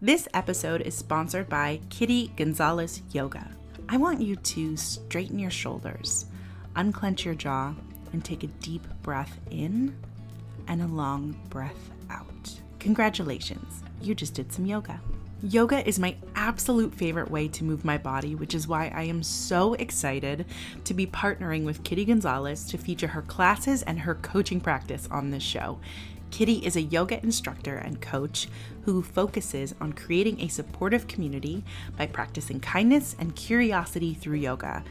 This episode is sponsored by Kitty Gonzalez Yoga. I want you to straighten your shoulders, unclench your jaw, and take a deep breath in and a long breath out. Congratulations, you just did some yoga. Yoga is my absolute favorite way to move my body, which is why I am so excited to be partnering with Kitty Gonzalez to feature her classes and her coaching practice on this show. Kitty is a yoga instructor and coach who focuses on creating a supportive community by practicing kindness and curiosity through yoga.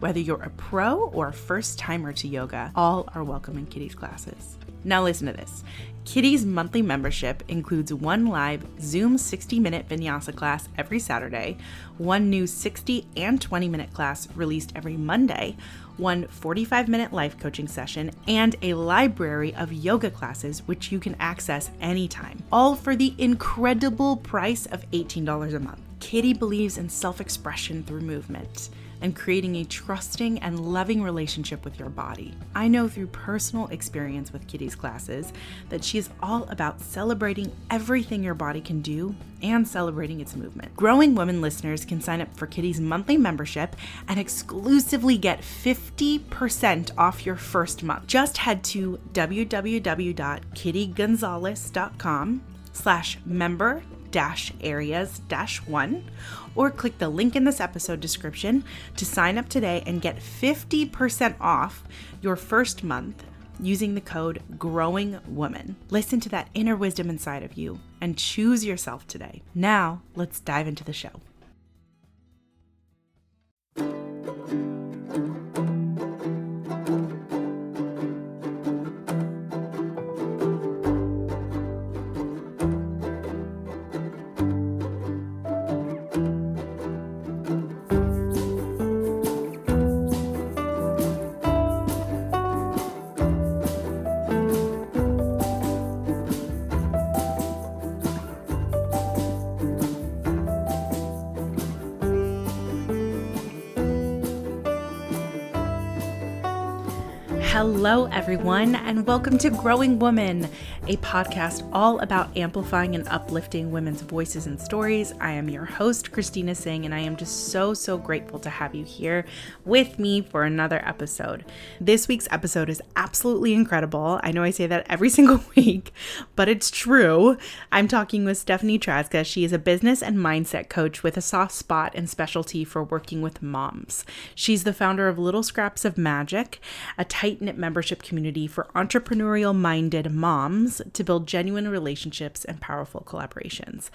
Whether you're a pro or a first timer to yoga, all are welcome in Kitty's classes. Now, listen to this Kitty's monthly membership includes one live Zoom 60 minute vinyasa class every Saturday, one new 60 and 20 minute class released every Monday, one 45 minute life coaching session, and a library of yoga classes which you can access anytime, all for the incredible price of $18 a month. Kitty believes in self expression through movement and creating a trusting and loving relationship with your body. I know through personal experience with Kitty's classes that she is all about celebrating everything your body can do and celebrating its movement. Growing Woman listeners can sign up for Kitty's monthly membership and exclusively get 50% off your first month. Just head to www.kittygonzalez.com slash member dash areas dash one or click the link in this episode description to sign up today and get 50% off your first month using the code growing woman. Listen to that inner wisdom inside of you and choose yourself today. Now let's dive into the show Hello, everyone, and welcome to Growing Woman, a podcast all about amplifying and uplifting women's voices and stories. I am your host, Christina Singh, and I am just so, so grateful to have you here with me for another episode. This week's episode is absolutely incredible. I know I say that every single week, but it's true. I'm talking with Stephanie Trazga. She is a business and mindset coach with a soft spot and specialty for working with moms. She's the founder of Little Scraps of Magic, a tight knit membership community for entrepreneurial minded moms to build genuine relationships and powerful collaborations.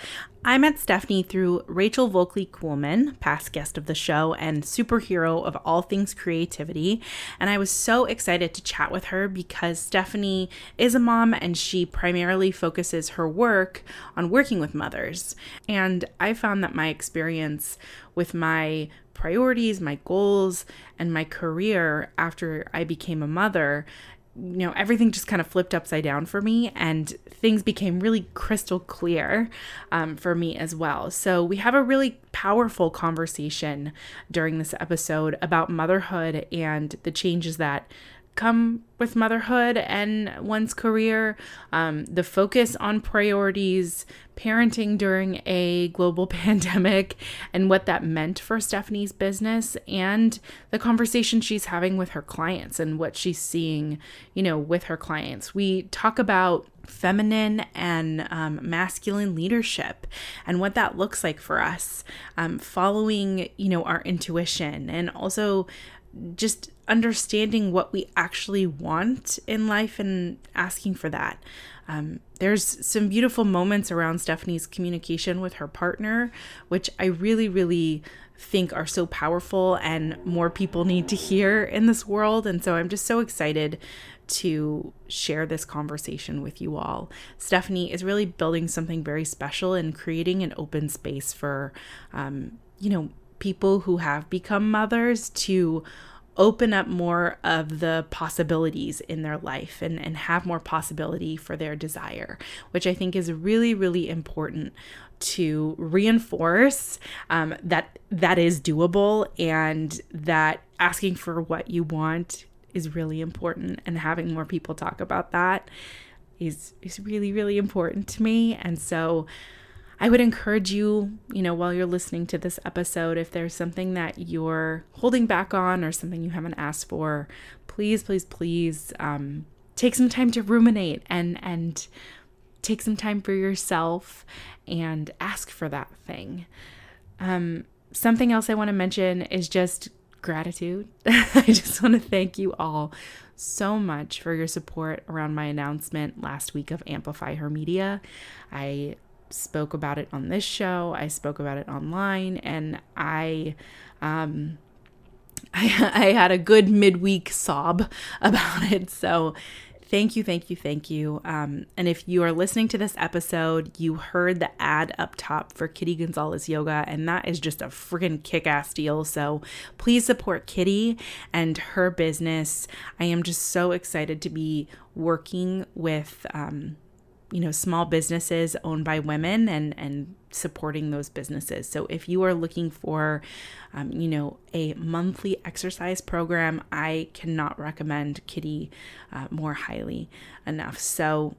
I met Stephanie through Rachel Volkley Kuhlman, past guest of the show and superhero of all things creativity. And I was so excited to chat with her because Stephanie is a mom and she primarily focuses her work on working with mothers. And I found that my experience with my priorities, my goals, and my career after I became a mother, you know, everything just kind of flipped upside down for me and things became really crystal clear um, for me as well. So, we have a really powerful conversation during this episode about motherhood and the changes that come with motherhood and one's career, um, the focus on priorities, parenting during a global pandemic, and what that meant for Stephanie's business, and the conversation she's having with her clients and what she's seeing, you know, with her clients. We talk about feminine and um, masculine leadership and what that looks like for us um, following you know our intuition and also just understanding what we actually want in life and asking for that. Um, there's some beautiful moments around Stephanie's communication with her partner, which I really, really think are so powerful and more people need to hear in this world. And so I'm just so excited to share this conversation with you all. Stephanie is really building something very special and creating an open space for, um, you know, people who have become mothers to open up more of the possibilities in their life and, and have more possibility for their desire, which I think is really, really important to reinforce um, that that is doable and that asking for what you want is really important and having more people talk about that is is really really important to me. And so I would encourage you, you know, while you're listening to this episode, if there's something that you're holding back on or something you haven't asked for, please, please, please um, take some time to ruminate and and take some time for yourself and ask for that thing. Um, something else I want to mention is just gratitude. I just want to thank you all so much for your support around my announcement last week of Amplify Her Media. I spoke about it on this show, I spoke about it online, and I um I, I had a good midweek sob about it. So Thank you, thank you, thank you. Um, and if you are listening to this episode, you heard the ad up top for Kitty Gonzalez Yoga, and that is just a freaking kick ass deal. So please support Kitty and her business. I am just so excited to be working with. Um, you know small businesses owned by women and and supporting those businesses. So if you are looking for um, you know a monthly exercise program i cannot recommend kitty uh, more highly enough. So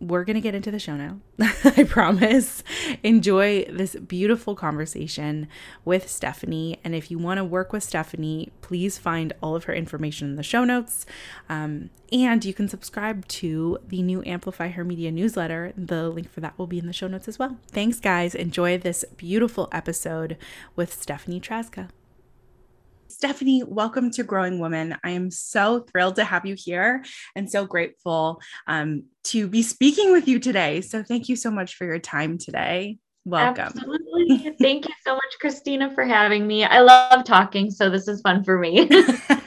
we're going to get into the show now. I promise. Enjoy this beautiful conversation with Stephanie. And if you want to work with Stephanie, please find all of her information in the show notes. Um, and you can subscribe to the new Amplify Her Media newsletter. The link for that will be in the show notes as well. Thanks, guys. Enjoy this beautiful episode with Stephanie Trazga. Stephanie, welcome to Growing Woman. I am so thrilled to have you here and so grateful um, to be speaking with you today. So, thank you so much for your time today. Welcome. Absolutely. Thank you so much, Christina, for having me. I love talking, so this is fun for me.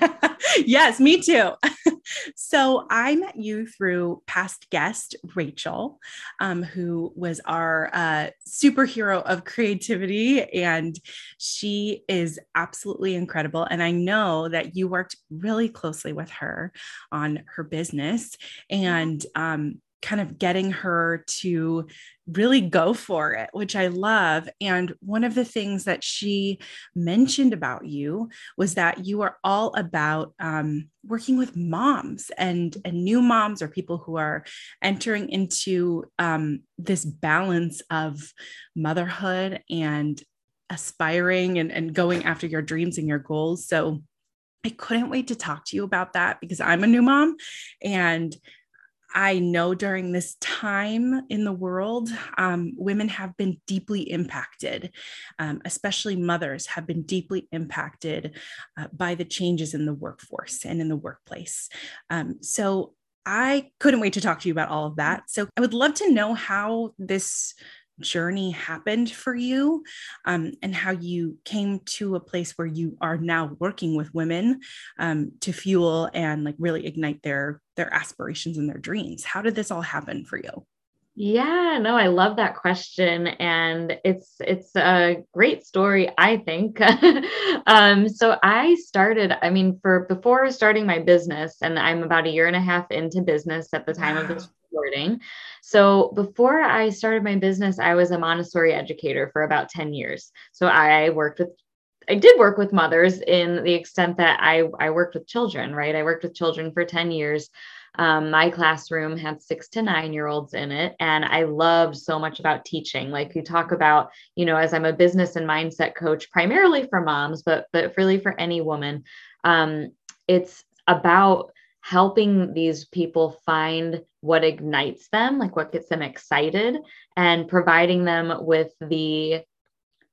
yes, me too. so I met you through past guest Rachel, um, who was our uh, superhero of creativity, and she is absolutely incredible. And I know that you worked really closely with her on her business, and um, kind of getting her to really go for it, which I love. And one of the things that she mentioned about you was that you are all about um, working with moms and, and new moms or people who are entering into um, this balance of motherhood and aspiring and, and going after your dreams and your goals. So I couldn't wait to talk to you about that because I'm a new mom and I know during this time in the world, um, women have been deeply impacted, um, especially mothers have been deeply impacted uh, by the changes in the workforce and in the workplace. Um, so I couldn't wait to talk to you about all of that. So I would love to know how this journey happened for you um, and how you came to a place where you are now working with women um, to fuel and like really ignite their their aspirations and their dreams how did this all happen for you yeah, no, I love that question, and it's it's a great story, I think. um, so I started, I mean, for before starting my business, and I'm about a year and a half into business at the time wow. of this So before I started my business, I was a Montessori educator for about 10 years. So I worked with I did work with mothers in the extent that I I worked with children, right? I worked with children for 10 years. Um, my classroom had six to nine year olds in it. And I loved so much about teaching. Like you talk about, you know, as I'm a business and mindset coach, primarily for moms, but but really for any woman, um, it's about helping these people find what ignites them, like what gets them excited, and providing them with the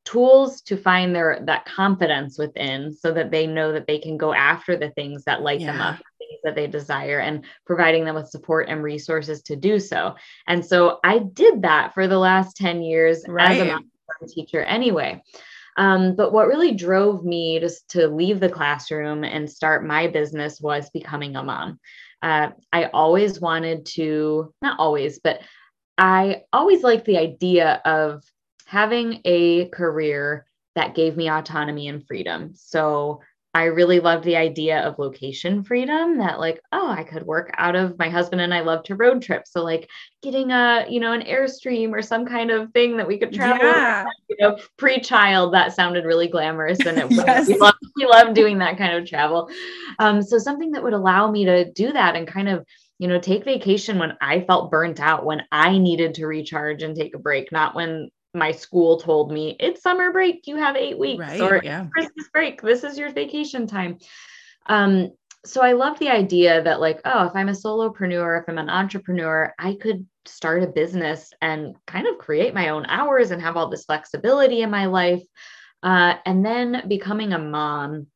tools to find their that confidence within so that they know that they can go after the things that light yeah. them up things that they desire and providing them with support and resources to do so and so i did that for the last 10 years right. as a teacher anyway um, but what really drove me just to leave the classroom and start my business was becoming a mom. Uh, I always wanted to, not always, but I always liked the idea of having a career that gave me autonomy and freedom. So I really loved the idea of location freedom that like, oh, I could work out of my husband and I love to road trip. So like getting a, you know, an airstream or some kind of thing that we could travel, yeah. you know, pre-child, that sounded really glamorous. And it yes. we, love, we love doing that kind of travel. Um, so something that would allow me to do that and kind of you know, take vacation when I felt burnt out, when I needed to recharge and take a break, not when my school told me it's summer break, you have eight weeks, right, or yeah. Christmas break, this is your vacation time. Um, so I love the idea that, like, oh, if I'm a solopreneur, if I'm an entrepreneur, I could start a business and kind of create my own hours and have all this flexibility in my life. Uh, and then becoming a mom,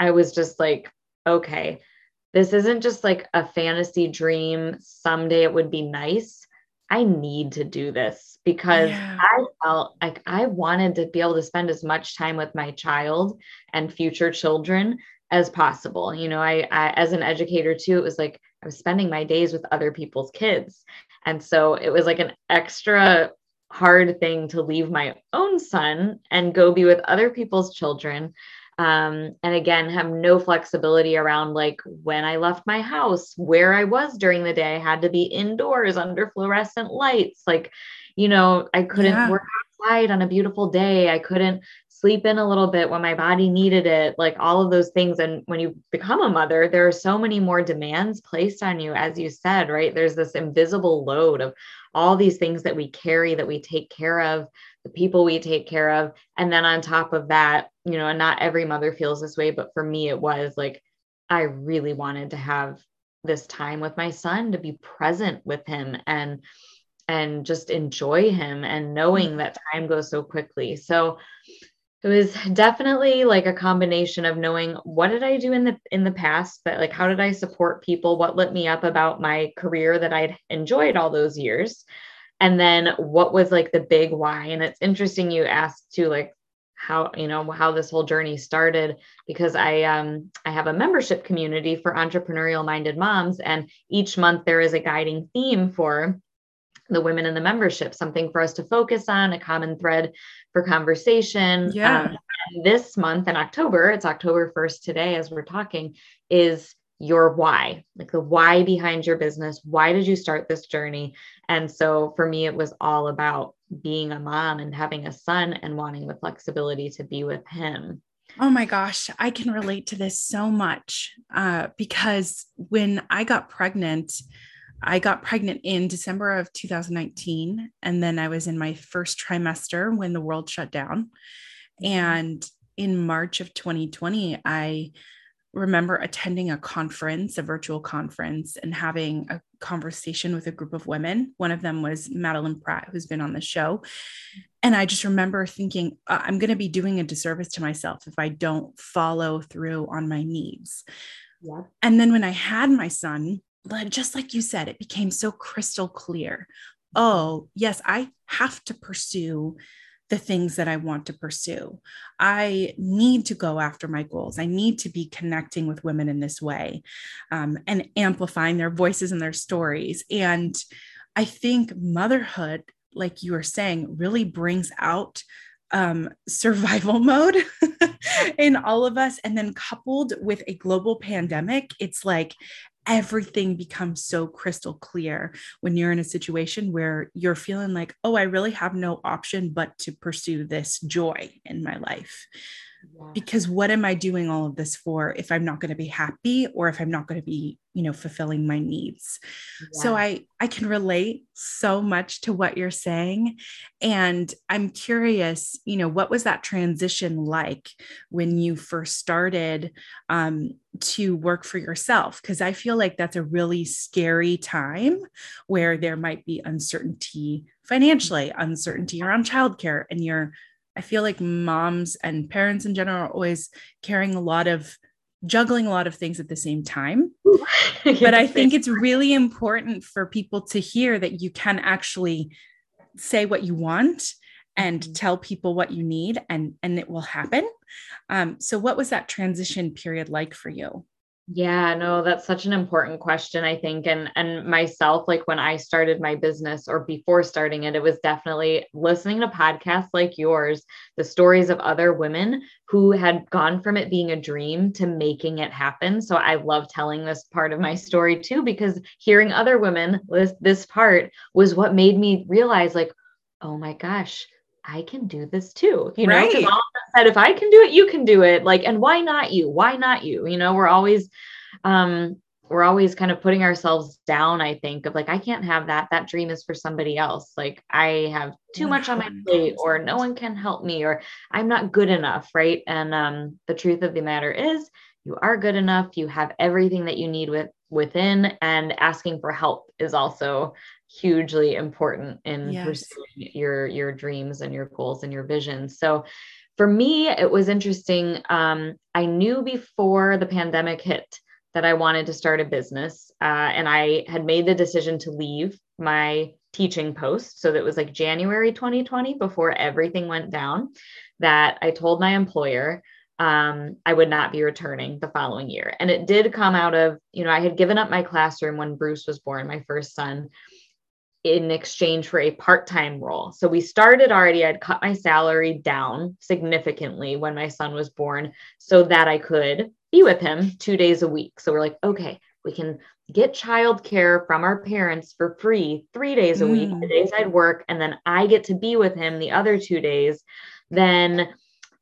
I was just like, okay, this isn't just like a fantasy dream. Someday it would be nice. I need to do this because yeah. I felt like I wanted to be able to spend as much time with my child and future children as possible. You know, I, I, as an educator too, it was like I was spending my days with other people's kids. And so it was like an extra hard thing to leave my own son and go be with other people's children um, and again have no flexibility around like when i left my house where i was during the day i had to be indoors under fluorescent lights like you know i couldn't yeah. work outside on a beautiful day i couldn't sleep in a little bit when my body needed it like all of those things. And when you become a mother there are so many more demands placed on you as you said right? There's this invisible load of all these things that we carry that we take care of the people we take care of. And then on top of that you know and not every mother feels this way but for me it was like i really wanted to have this time with my son to be present with him and and just enjoy him and knowing mm. that time goes so quickly. So it was definitely like a combination of knowing what did i do in the in the past but like how did i support people? What lit me up about my career that i'd enjoyed all those years? And then what was like the big why? And it's interesting you asked to like how you know how this whole journey started because i um i have a membership community for entrepreneurial minded moms and each month there is a guiding theme for the women in the membership something for us to focus on a common thread for conversation yeah um, this month in october it's october 1st today as we're talking is your why, like the why behind your business. Why did you start this journey? And so for me, it was all about being a mom and having a son and wanting the flexibility to be with him. Oh my gosh, I can relate to this so much uh, because when I got pregnant, I got pregnant in December of 2019. And then I was in my first trimester when the world shut down. And in March of 2020, I remember attending a conference, a virtual conference, and having a conversation with a group of women. One of them was Madeline Pratt, who's been on the show. And I just remember thinking, uh, I'm going to be doing a disservice to myself if I don't follow through on my needs. Yeah. And then when I had my son, just like you said, it became so crystal clear. Oh, yes, I have to pursue the things that I want to pursue. I need to go after my goals. I need to be connecting with women in this way um, and amplifying their voices and their stories. And I think motherhood, like you were saying, really brings out um, survival mode in all of us. And then coupled with a global pandemic, it's like everything becomes so crystal clear when you're in a situation where you're feeling like, oh, I really have no option but to pursue this joy in my life. Yeah. Because what am I doing all of this for if I'm not going to be happy or if I'm not going to be you know fulfilling my needs yeah. so i i can relate so much to what you're saying and i'm curious you know what was that transition like when you first started um, to work for yourself because i feel like that's a really scary time where there might be uncertainty financially uncertainty around childcare and you're i feel like moms and parents in general are always carrying a lot of juggling a lot of things at the same time. but I think it's really important for people to hear that you can actually say what you want and mm-hmm. tell people what you need and and it will happen. Um, so what was that transition period like for you? Yeah, no, that's such an important question, I think. And and myself, like when I started my business or before starting it, it was definitely listening to podcasts like yours, the stories of other women who had gone from it being a dream to making it happen. So I love telling this part of my story too, because hearing other women, this, this part was what made me realize, like, oh my gosh, I can do this too. You know, right. all said, if I can do it, you can do it. Like, and why not you? Why not you? You know, we're always um we're always kind of putting ourselves down i think of like i can't have that that dream is for somebody else like i have too much on my plate or no one can help me or i'm not good enough right and um, the truth of the matter is you are good enough you have everything that you need with within and asking for help is also hugely important in yes. pursuing your your dreams and your goals and your visions so for me it was interesting um, i knew before the pandemic hit that I wanted to start a business. Uh, and I had made the decision to leave my teaching post. So that was like January 2020 before everything went down, that I told my employer um, I would not be returning the following year. And it did come out of, you know, I had given up my classroom when Bruce was born, my first son, in exchange for a part time role. So we started already, I'd cut my salary down significantly when my son was born so that I could be with him two days a week. So we're like, okay, we can get childcare from our parents for free three days a mm. week, the mm. days I'd work, and then I get to be with him the other two days. Then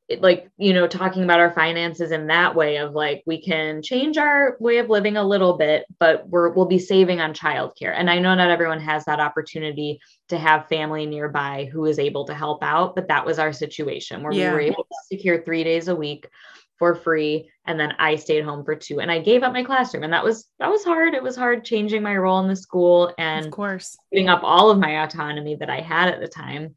it, like you know talking about our finances in that way of like we can change our way of living a little bit but we're we'll be saving on childcare. And i know not everyone has that opportunity to have family nearby who is able to help out but that was our situation where yeah. we were able to secure three days a week for free and then i stayed home for two and i gave up my classroom and that was that was hard. It was hard changing my role in the school and of course. giving up all of my autonomy that i had at the time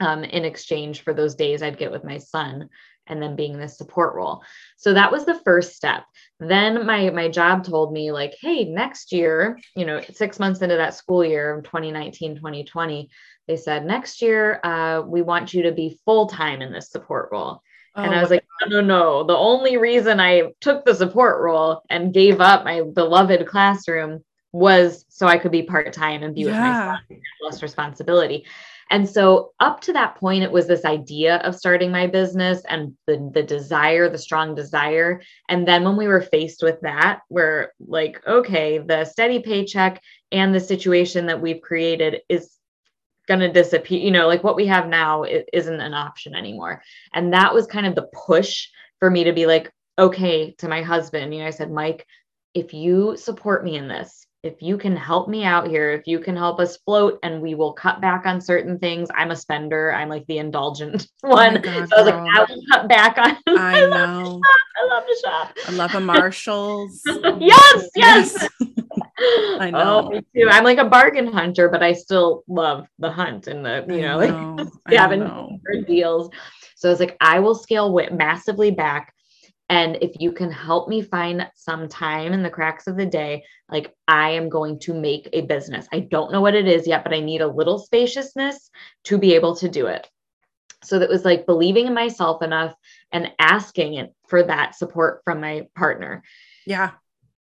um, in exchange for those days i'd get with my son and then being the support role so that was the first step then my my job told me like hey next year you know six months into that school year 2019 2020 they said next year uh, we want you to be full-time in this support role and oh, I was like, no, no, no. The only reason I took the support role and gave up my beloved classroom was so I could be part time and be yeah. with my son, less responsibility. And so up to that point, it was this idea of starting my business and the, the desire, the strong desire. And then when we were faced with that, we're like, okay, the steady paycheck and the situation that we've created is going to disappear you know like what we have now is isn't an option anymore and that was kind of the push for me to be like okay to my husband you know i said mike if you support me in this if you can help me out here if you can help us float and we will cut back on certain things i'm a spender i'm like the indulgent oh one oh God, so i was girl. like i will cut back on i, I know i love to shop i love a marshalls yes yes I oh, know. Oh, me too. I'm like a bargain hunter, but I still love the hunt and the, you know, know. like having deals. So I was like, I will scale massively back. And if you can help me find some time in the cracks of the day, like I am going to make a business. I don't know what it is yet, but I need a little spaciousness to be able to do it. So that was like believing in myself enough and asking it for that support from my partner. Yeah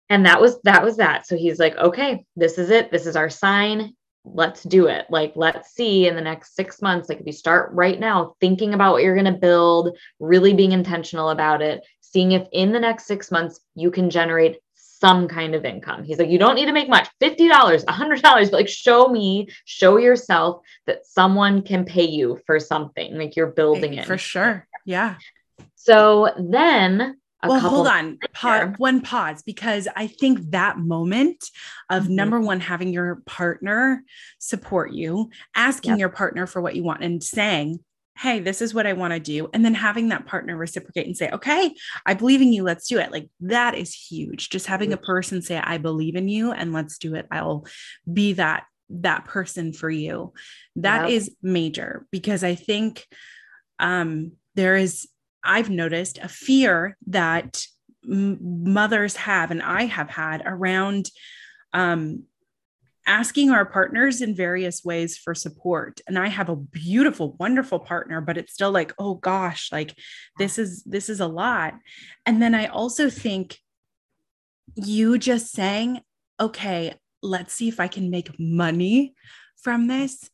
and that was that was that so he's like okay this is it this is our sign let's do it like let's see in the next six months like if you start right now thinking about what you're going to build really being intentional about it seeing if in the next six months you can generate some kind of income. He's like you don't need to make much. $50 $100 but like show me show yourself that someone can pay you for something like you're building it for sure. Yeah. So then well hold on. pa- one pause because i think that moment of mm-hmm. number one having your partner support you asking yep. your partner for what you want and saying hey this is what i want to do and then having that partner reciprocate and say okay i believe in you let's do it like that is huge just having a person say i believe in you and let's do it i'll be that that person for you That yep. is major because i think um there is I've noticed a fear that m- mothers have and I have had around um, asking our partners in various ways for support. And i have a beautiful wonderful partner but it's still like oh gosh like this is this is a lot. And then i also think you just saying okay let's see if i can make money from this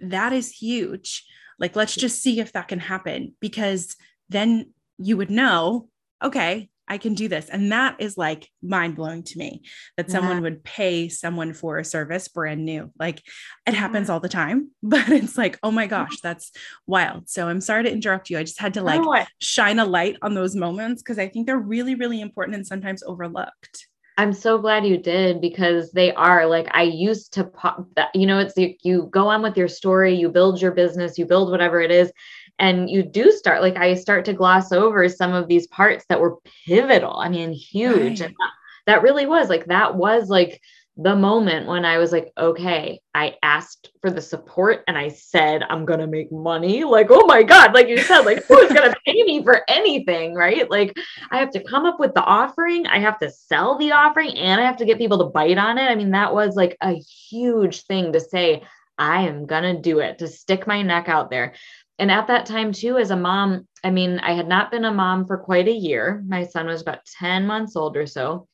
that is huge. Like let's just see if that can happen because then you would know, okay, I can do this. And that is like mind blowing to me that yeah. someone would pay someone for a service brand new. Like it happens all the time, but it's like, oh my gosh, that's wild. So I'm sorry to interrupt you. I just had to like shine a light on those moments because I think they're really, really important and sometimes overlooked. I'm so glad you did because they are like I used to pop that you know it's you, you go on with your story you build your business you build whatever it is and you do start like I start to gloss over some of these parts that were pivotal I mean huge right. and that, that really was like that was like the moment when I was like, okay, I asked for the support and I said, I'm going to make money. Like, oh my God, like you said, like, who's going to pay me for anything? Right. Like, I have to come up with the offering, I have to sell the offering, and I have to get people to bite on it. I mean, that was like a huge thing to say, I am going to do it, to stick my neck out there. And at that time, too, as a mom, I mean, I had not been a mom for quite a year. My son was about 10 months old or so.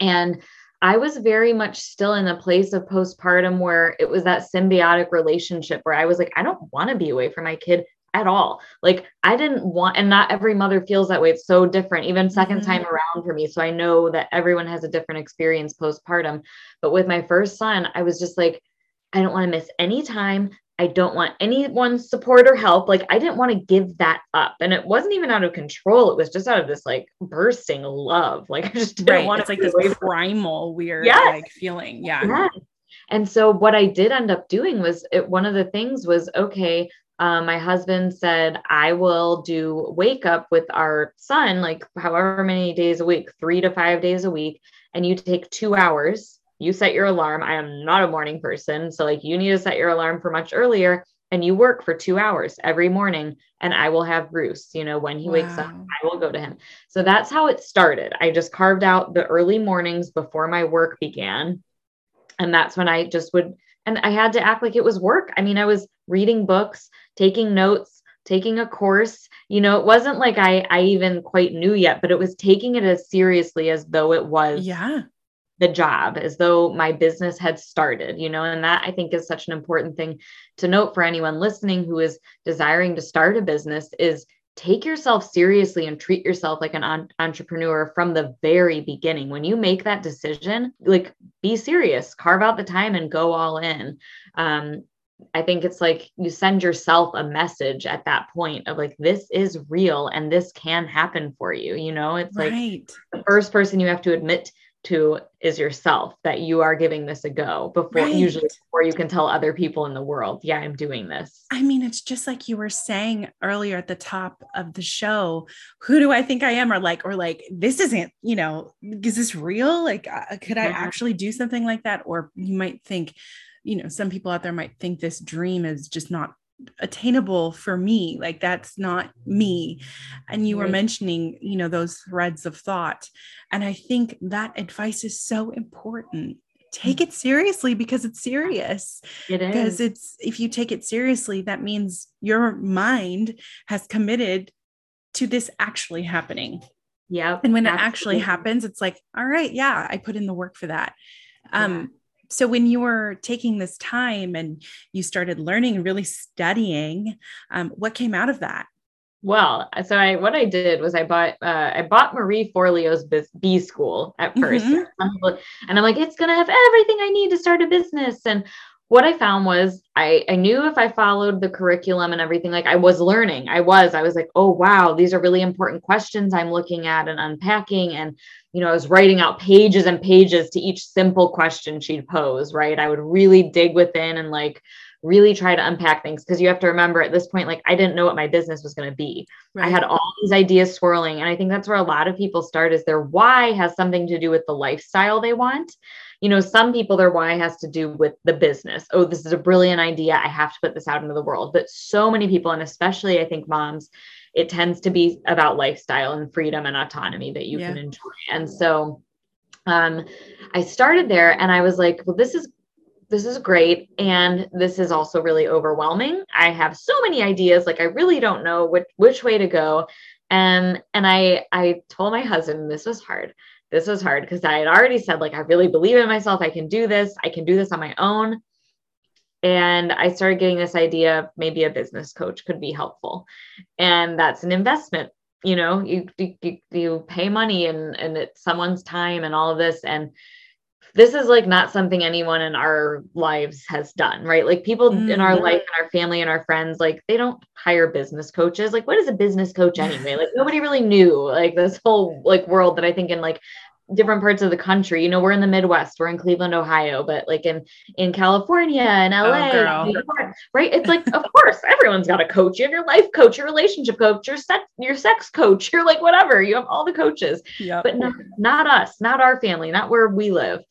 And I was very much still in a place of postpartum where it was that symbiotic relationship where I was like, I don't want to be away from my kid at all. Like I didn't want, and not every mother feels that way. It's so different, even 2nd mm-hmm. time around for me. So I know that everyone has a different experience postpartum. But with my first son, I was just like, I don't want to miss any time. I don't want anyone's support or help. Like I didn't want to give that up. And it wasn't even out of control. It was just out of this like bursting love. Like I just didn't right. want it's like this primal weird yes. like feeling. Yeah. Yes. And so what I did end up doing was it, one of the things was okay. Um, my husband said, I will do wake up with our son, like however many days a week, three to five days a week. And you take two hours you set your alarm. I am not a morning person. So, like, you need to set your alarm for much earlier and you work for two hours every morning and I will have Bruce, you know, when he wow. wakes up, I will go to him. So that's how it started. I just carved out the early mornings before my work began. And that's when I just would, and I had to act like it was work. I mean, I was reading books, taking notes, taking a course. You know, it wasn't like I, I even quite knew yet, but it was taking it as seriously as though it was yeah the job as though my business had started, you know, and that I think is such an important thing to note for anyone listening who is desiring to start a business is take yourself seriously and treat yourself like an on- entrepreneur from the very beginning. When you make that decision, like be serious, carve out the time and go all in. Um, I think it's like you send yourself a message at that point of like, this is real and this can happen for you. You know, it's right. like the first person you have to admit to is yourself that you are giving this a go before right. usually before you can tell other people in the world yeah i'm doing this. I mean it's just like you were saying earlier at the top of the show who do i think i am? or like or like this isn't you know is this real? Like uh, could i actually do something like that? Or you might think you know some people out there might think this dream is just not attainable for me like that's not me. And you right. were mentioning you know those threads of thought. And i think that advice is so important. Take it seriously because it's serious. It is. because it's if you take it seriously that means your mind has committed to this actually happening. Yeah and when absolutely. it actually happens it's like all right yeah i put in the work for that. Um so when you were taking this time and you started learning and really studying um, what came out of that? Well so i what i did was i bought uh, i bought marie forleo's b school at 1st mm-hmm. and i'm like it's going to have everything i need to start a business. And what I found was I, I knew if I followed the curriculum and everything, like I was learning. I was, I was like, oh wow, these are really important questions I'm looking at and unpacking. And, you know, I was writing out pages and pages to each simple question she'd pose, right? I would really dig within and like really try to unpack things because you have to remember at this point, like I didn't know what my business was going to be. Right. I had all these ideas swirling. And I think that's where a lot of people start is their why has something to do with the lifestyle they want you know, some people their why has to do with the business. Oh, this is a brilliant idea. I have to put this out into the world. But so many people, and especially I think moms, it tends to be about lifestyle and freedom and autonomy that you yeah. can enjoy. And so um, I started there and I was like, well, this is this is great and this is also really overwhelming i have so many ideas like i really don't know which which way to go and and i i told my husband this was hard this was hard because I had already said, like, I really believe in myself. I can do this. I can do this on my own. And I started getting this idea of maybe a business coach could be helpful. And that's an investment. You know, you you, you pay money and and it's someone's time and all of this. And this is like not something anyone in our lives has done, right? Like people mm-hmm. in our mm-hmm. life and our family and our friends, like they don't hire business coaches. Like, what is a business coach anyway? Like nobody really knew like this whole like world that I think in like different parts of the country. You know, we're in the Midwest, we're in Cleveland, Ohio, but like in in California and LA, oh, York, right? It's like, of course, everyone's got a coach. You have your life coach, your relationship coach, your sex, your sex coach, you're like whatever. You have all the coaches, yep. but not, not us, not our family, not where we live.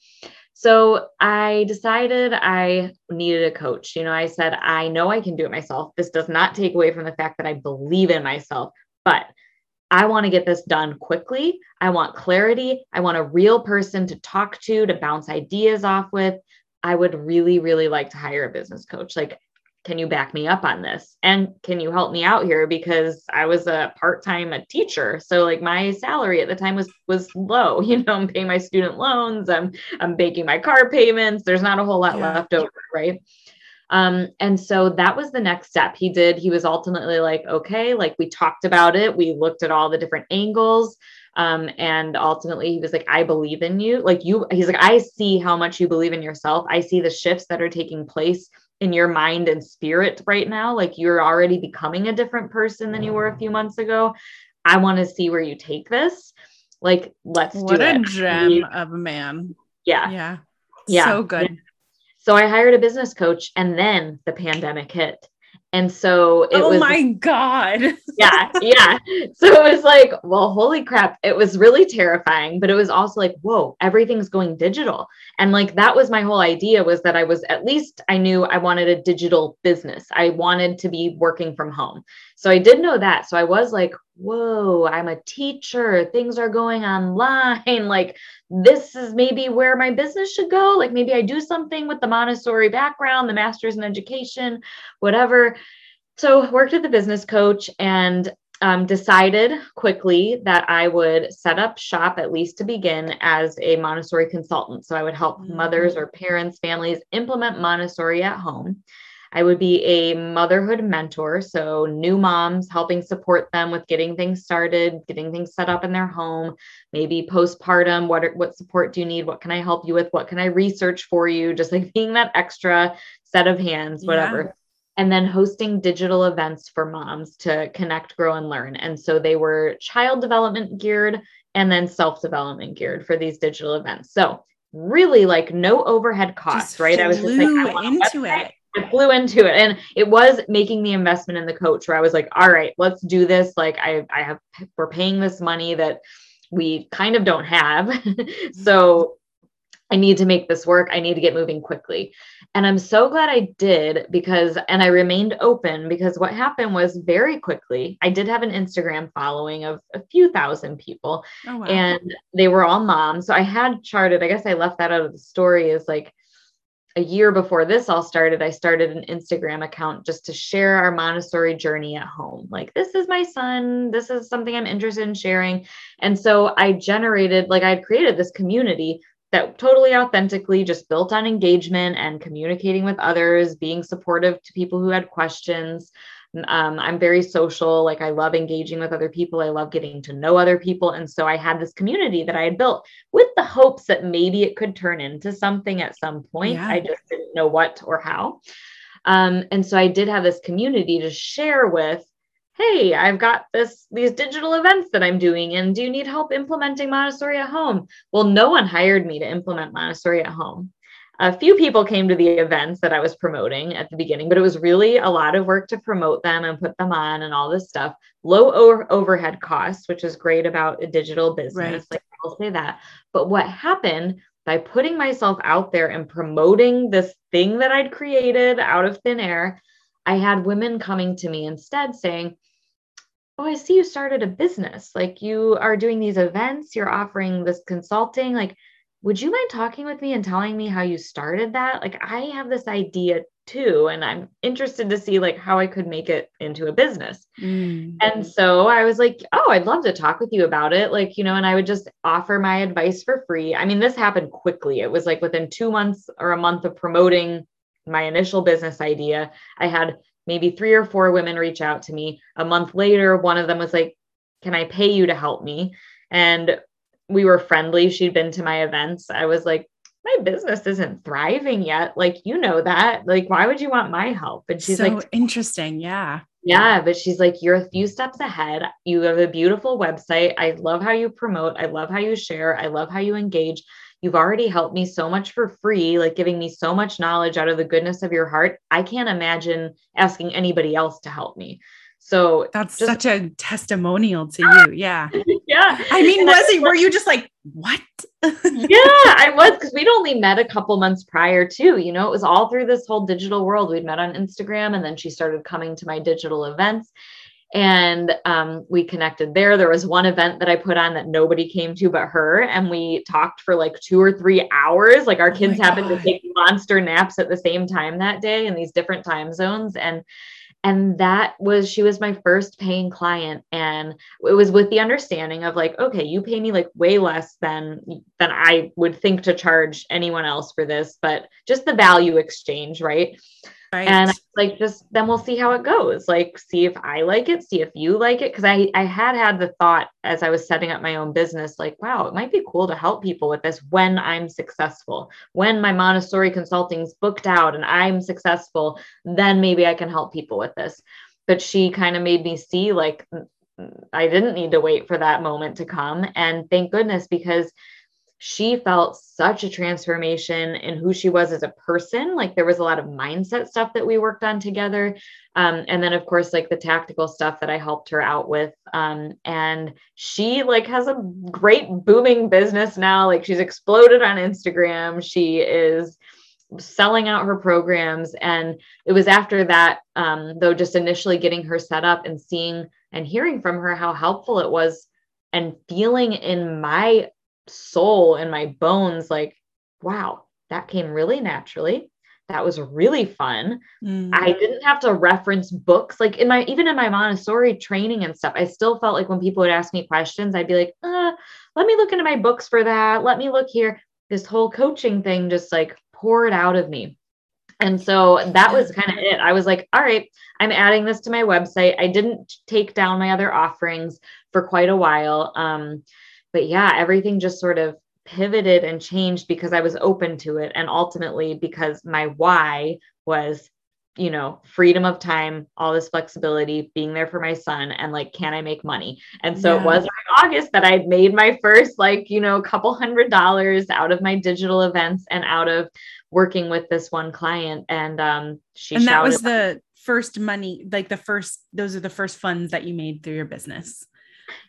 So I decided I needed a coach. You know, I said, I know I can do it myself. This does not take away from the fact that I believe in myself, but I want to get this done quickly. I want clarity. I want a real person to talk to, to bounce ideas off with. I would really, really like to hire a business coach. Like, can you back me up on this? And can you help me out here? Because I was a part-time a teacher. So like my salary at the time was was low. You know, I'm paying my student loans, I'm I'm baking my car payments. There's not a whole lot yeah. left over, right? Um, and so that was the next step he did. He was ultimately like, okay, like we talked about it, we looked at all the different angles. Um, and ultimately he was like, I believe in you. Like you, he's like, I see how much you believe in yourself. I see the shifts that are taking place in your mind and spirit right now. Like you're already becoming a different person than you were a few months ago. I want to see where you take this. Like, let's what do it. What a gem of a man. Yeah. Yeah. Yeah. So good. So I hired a business coach and then the pandemic hit. And so it oh was Oh my God. yeah. Yeah. So it was like, well, holy crap. It was really terrifying, but it was also like, whoa, everything's going digital. And like that was my whole idea was that I was at least I knew I wanted a digital business. I wanted to be working from home. So I did know that. So I was like, whoa, I'm a teacher. Things are going online. Like this is maybe where my business should go. Like maybe I do something with the Montessori background, the master's in education, whatever. So worked with the business coach and um, decided quickly that I would set up shop, at least to begin, as a Montessori consultant. So I would help mm-hmm. mothers or parents, families implement Montessori at home. I would be a motherhood mentor. So, new moms, helping support them with getting things started, getting things set up in their home, maybe postpartum. What, are, what support do you need? What can I help you with? What can I research for you? Just like being that extra set of hands, whatever. Yeah. And then hosting digital events for moms to connect, grow, and learn. And so they were child development geared and then self development geared for these digital events. So, really like no overhead costs, right? I was just like, I into it I flew into it and it was making the investment in the coach where I was like, all right, let's do this. Like I, I have, we're paying this money that we kind of don't have. so I need to make this work. I need to get moving quickly. And I'm so glad I did because, and I remained open because what happened was very quickly, I did have an Instagram following of a few thousand people oh, wow. and they were all moms. So I had charted, I guess I left that out of the story is like, a year before this all started, I started an Instagram account just to share our Montessori journey at home. Like, this is my son. This is something I'm interested in sharing. And so I generated, like, I had created this community that totally authentically just built on engagement and communicating with others, being supportive to people who had questions. Um, I'm very social. Like I love engaging with other people. I love getting to know other people. And so I had this community that I had built with the hopes that maybe it could turn into something at some point. Yeah. I just didn't know what or how. Um, and so I did have this community to share with. Hey, I've got this these digital events that I'm doing, and do you need help implementing Montessori at home? Well, no one hired me to implement Montessori at home a few people came to the events that I was promoting at the beginning, but it was really a lot of work to promote them and put them on and all this stuff. Low over- overhead costs, which is great about a digital business. Right. Like I'll say that. But what happened by putting myself out there and promoting this thing that I'd created out of thin air, I had women coming to me instead saying, Oh, I see you started a business. Like you are doing these events, you're offering this consulting. Like, would you mind talking with me and telling me how you started that? Like I have this idea too and I'm interested to see like how I could make it into a business. Mm. And so I was like, "Oh, I'd love to talk with you about it." Like, you know, and I would just offer my advice for free. I mean, this happened quickly. It was like within 2 months or a month of promoting my initial business idea, I had maybe 3 or 4 women reach out to me. A month later, one of them was like, "Can I pay you to help me?" And we were friendly. She'd been to my events. I was like, my business isn't thriving yet. Like, you know that. Like, why would you want my help? And she's so like, interesting. Yeah. Yeah, but she's like, you're a few steps ahead. You have a beautiful website. I love how you promote. I love how you share. I love how you engage. You've already helped me so much for free, like giving me so much knowledge out of the goodness of your heart. I can't imagine asking anybody else to help me. So that's just, such a testimonial to you. Yeah. yeah. I mean, was it, were you just like, what? yeah, I was because we'd only met a couple months prior too. You know, it was all through this whole digital world. We'd met on Instagram and then she started coming to my digital events and um, we connected there. There was one event that I put on that nobody came to but her, and we talked for like two or three hours. Like our oh kids happened God. to take monster naps at the same time that day in these different time zones, and and that was she was my first paying client. And it was with the understanding of like okay you pay me like way less than than i would think to charge anyone else for this but just the value exchange right Right. And like just then we'll see how it goes. Like see if I like it, see if you like it. Cause I I had had the thought as I was setting up my own business, like, wow, it might be cool to help people with this when I'm successful. When my Montessori consulting's booked out and I'm successful, then maybe I can help people with this. But she kind of made me see like I didn't need to wait for that moment to come. And thank goodness because she felt such a transformation in who she was as a person. Like there was a lot of mindset stuff that we worked on together. Um, and then of course, like the tactical stuff that I helped her out with. Um, and she like has a great booming business now. Like she's exploded on Instagram. She is selling out her programs. And it was after that, um, though, just initially getting her set up and seeing and hearing from her how helpful it was and feeling in my soul and my bones like wow that came really naturally that was really fun mm. i didn't have to reference books like in my even in my montessori training and stuff i still felt like when people would ask me questions i'd be like uh, let me look into my books for that let me look here this whole coaching thing just like poured out of me and so that was kind of it. I was like, all right, I'm adding this to my website. I didn't take down my other offerings for quite a while. Um, but yeah, everything just sort of pivoted and changed because I was open to it. And ultimately, because my why was, you know, freedom of time, all this flexibility, being there for my son, and like, can I make money? And so yeah. it was in August that I made my first, like, you know, couple hundred dollars out of my digital events and out of working with this one client. And um, she and that was the first money, like the first, those are the first funds that you made through your business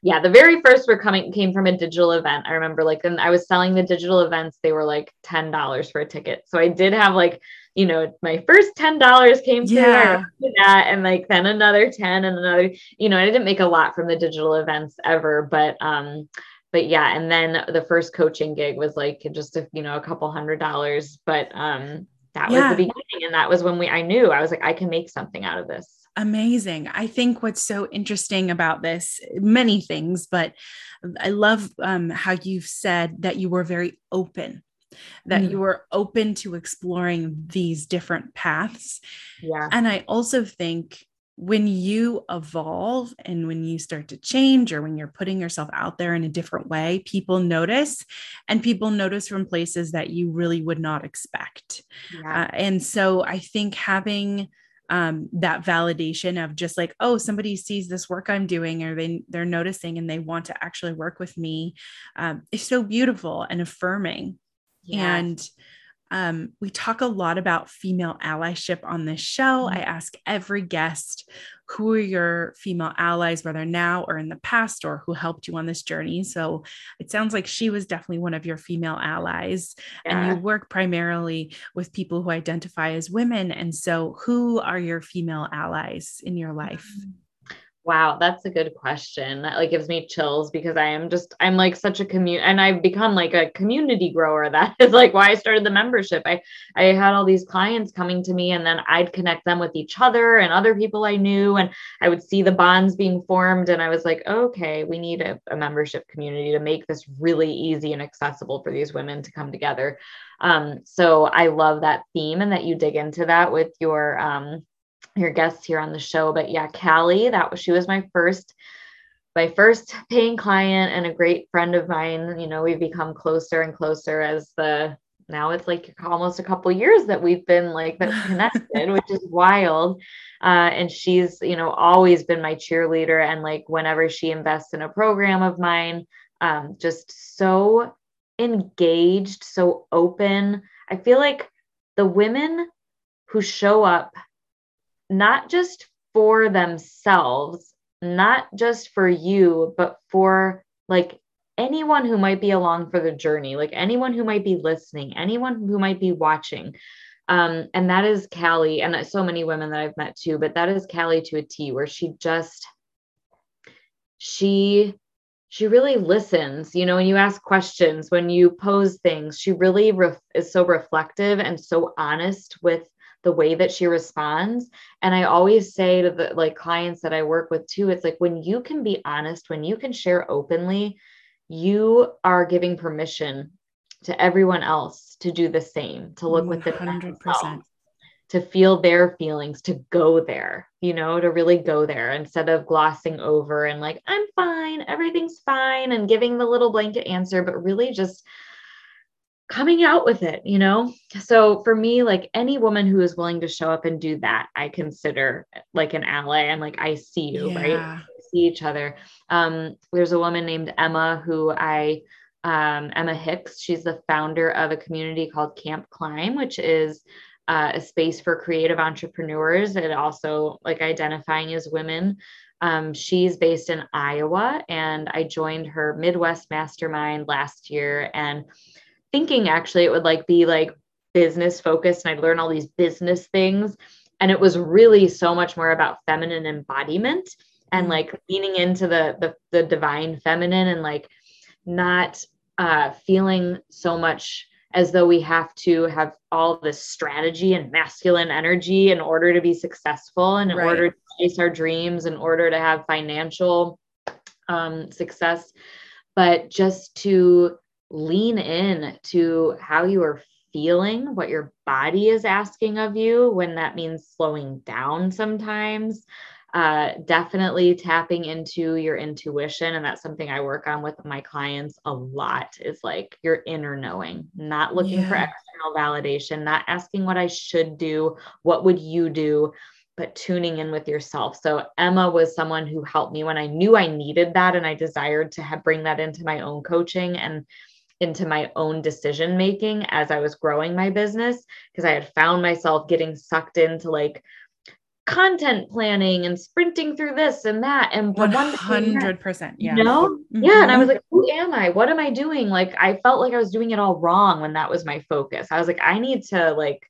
yeah, the very first were coming came from a digital event. I remember like when I was selling the digital events, they were like ten dollars for a ticket. So I did have like, you know, my first ten dollars came through yeah. that, and like then another ten and another. You know, I didn't make a lot from the digital events ever, but um, but yeah, and then the first coaching gig was like just a you know a couple hundred dollars, but um, that yeah. was the beginning, and that was when we I knew I was like I can make something out of this. Amazing. I think what's so interesting about this, many things, but I love um, how you've said that you were very open, that mm. you were open to exploring these different paths. Yeah. And I also think when you evolve and when you start to change or when you're putting yourself out there in a different way, people notice and people notice from places that you really would not expect. Yeah. Uh, and so I think having, um, that validation of just like oh somebody sees this work i'm doing or they they're noticing and they want to actually work with me um, is so beautiful and affirming. And um, we talk a lot about female allyship on this show. Mm-hmm. I ask every guest who are your female allies, whether now or in the past, or who helped you on this journey. So it sounds like she was definitely one of your female allies. Yeah. And you work primarily with people who identify as women. And so, who are your female allies in your life? Mm-hmm. Wow, that's a good question. That like gives me chills because I am just I'm like such a community and I've become like a community grower. That is like why I started the membership. I I had all these clients coming to me and then I'd connect them with each other and other people I knew and I would see the bonds being formed and I was like, okay, we need a, a membership community to make this really easy and accessible for these women to come together. Um, so I love that theme and that you dig into that with your um your guests here on the show. But yeah, Callie, that was she was my first my first paying client and a great friend of mine. You know, we've become closer and closer as the now it's like almost a couple years that we've been like connected, which is wild. Uh, and she's, you know, always been my cheerleader. And like whenever she invests in a program of mine, um, just so engaged, so open. I feel like the women who show up not just for themselves, not just for you, but for like anyone who might be along for the journey, like anyone who might be listening, anyone who might be watching. Um, and that is Callie, and so many women that I've met too, but that is Callie to a T, where she just, she, she really listens, you know, when you ask questions, when you pose things, she really ref- is so reflective and so honest with the way that she responds. And I always say to the like clients that I work with too, it's like when you can be honest, when you can share openly, you are giving permission to everyone else to do the same, to look 100%. within themselves, to feel their feelings, to go there, you know, to really go there instead of glossing over and like, I'm fine, everything's fine, and giving the little blanket answer, but really just coming out with it, you know? So for me, like any woman who is willing to show up and do that, I consider like an ally. I'm like, I see you, yeah. right? see each other. Um, there's a woman named Emma who I, um, Emma Hicks, she's the founder of a community called Camp Climb, which is uh, a space for creative entrepreneurs and also like identifying as women. Um, she's based in Iowa, and I joined her Midwest Mastermind last year. And thinking actually it would like be like business focused and I'd learn all these business things. And it was really so much more about feminine embodiment and mm-hmm. like leaning into the the, the divine feminine and like not uh, feeling so much as though we have to have all this strategy and masculine energy in order to be successful and in right. order to chase our dreams in order to have financial um, success but just to lean in to how you are feeling, what your body is asking of you, when that means slowing down sometimes. Uh, definitely tapping into your intuition. And that's something I work on with my clients a lot is like your inner knowing, not looking yeah. for external validation, not asking what I should do, what would you do, but tuning in with yourself. So Emma was someone who helped me when I knew I needed that and I desired to have, bring that into my own coaching. And into my own decision making as I was growing my business because I had found myself getting sucked into like content planning and sprinting through this and that and 100% yeah. you know? Mm-hmm. yeah and i was like who am i? What am i doing? Like i felt like i was doing it all wrong when that was my focus. I was like i need to like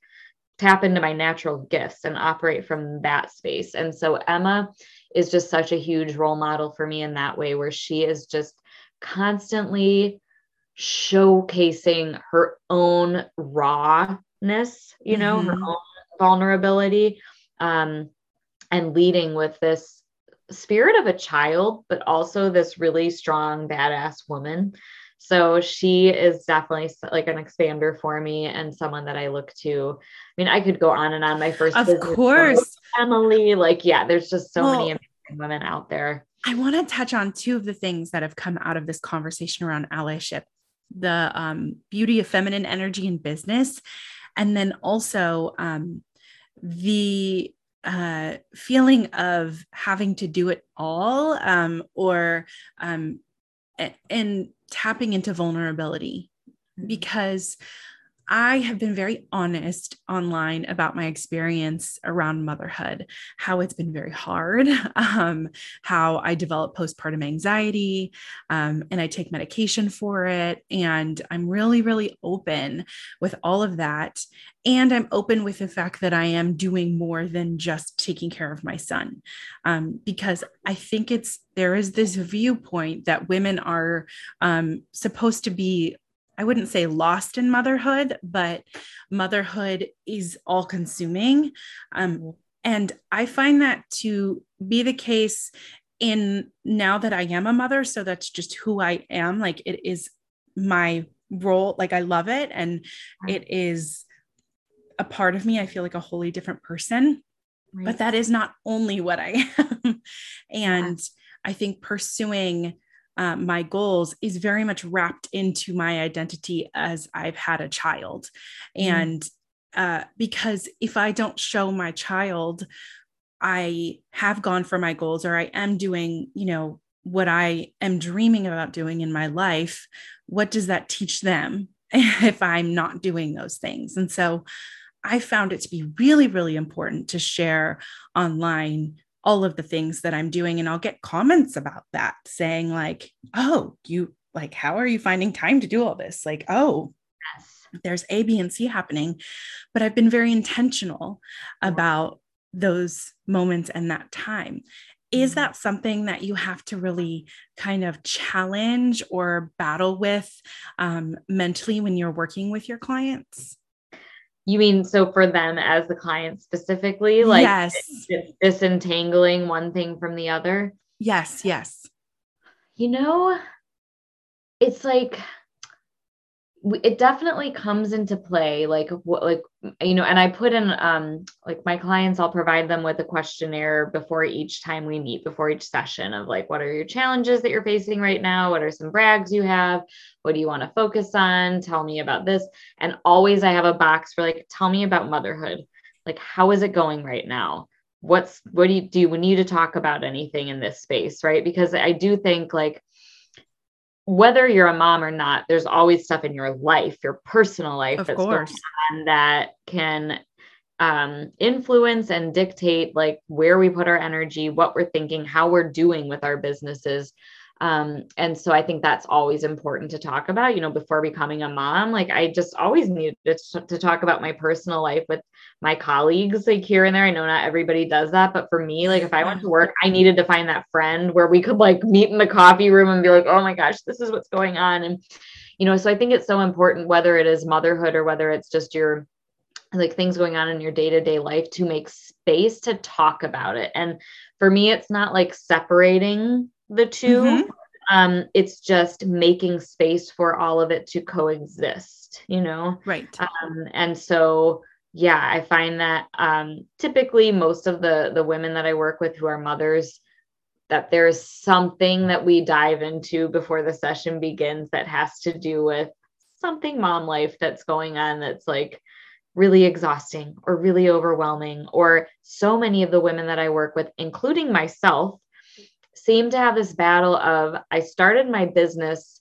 tap into my natural gifts and operate from that space. And so emma is just such a huge role model for me in that way where she is just constantly showcasing her own rawness, you know, mm-hmm. her own vulnerability, um, and leading with this spirit of a child, but also this really strong, badass woman. So she is definitely like an expander for me and someone that I look to. I mean, I could go on and on. My first, of course, Emily. Like, yeah, there's just so well, many amazing women out there. I want to touch on two of the things that have come out of this conversation around allyship the um, beauty of feminine energy in business, and then also um, the uh, feeling of having to do it all um, or um, and tapping into vulnerability mm-hmm. because I have been very honest online about my experience around motherhood, how it's been very hard, um, how I develop postpartum anxiety, um, and I take medication for it. And I'm really, really open with all of that. And I'm open with the fact that I am doing more than just taking care of my son. Um, because I think it's there is this viewpoint that women are um, supposed to be I wouldn't say lost in motherhood, but motherhood is all consuming. Um, and I find that to be the case in now that I am a mother. So that's just who I am. Like it is my role. Like I love it. And it is a part of me. I feel like a wholly different person. Right. But that is not only what I am. and yeah. I think pursuing uh, my goals is very much wrapped into my identity as I've had a child. Mm. And uh, because if I don't show my child, I have gone for my goals or I am doing, you know, what I am dreaming about doing in my life, what does that teach them if I'm not doing those things? And so I found it to be really, really important to share online all of the things that I'm doing. And I'll get comments about that saying, like, oh, you like, how are you finding time to do all this? Like, oh, yes. there's A, B, and C happening. But I've been very intentional about those moments and that time. Is mm-hmm. that something that you have to really kind of challenge or battle with um, mentally when you're working with your clients? You mean so for them as the client specifically, like yes. disentangling one thing from the other? Yes, yes. You know, it's like it definitely comes into play like what like you know and i put in um like my clients i'll provide them with a questionnaire before each time we meet before each session of like what are your challenges that you're facing right now? What are some brags you have? What do you want to focus on? Tell me about this. And always i have a box for like tell me about motherhood. Like how is it going right now? What's what do you do you need to talk about anything in this space right? Because i do think like whether you're a mom or not, there's always stuff in your life, your personal life of that's course. going on that can um, influence and dictate like where we put our energy, what we're thinking, how we're doing with our businesses. Um, and so I think that's always important to talk about, you know, before becoming a mom. Like I just always needed to, to talk about my personal life with my colleagues, like here and there. I know not everybody does that, but for me, like if I went to work, I needed to find that friend where we could like meet in the coffee room and be like, oh my gosh, this is what's going on. And, you know, so I think it's so important, whether it is motherhood or whether it's just your like things going on in your day-to-day life to make space to talk about it. And for me, it's not like separating the 2 mm-hmm. um it's just making space for all of it to coexist you know right um and so yeah i find that um typically most of the the women that i work with who are mothers that there's something that we dive into before the session begins that has to do with something mom life that's going on that's like really exhausting or really overwhelming or so many of the women that I work with including myself seem to have this battle of I started my business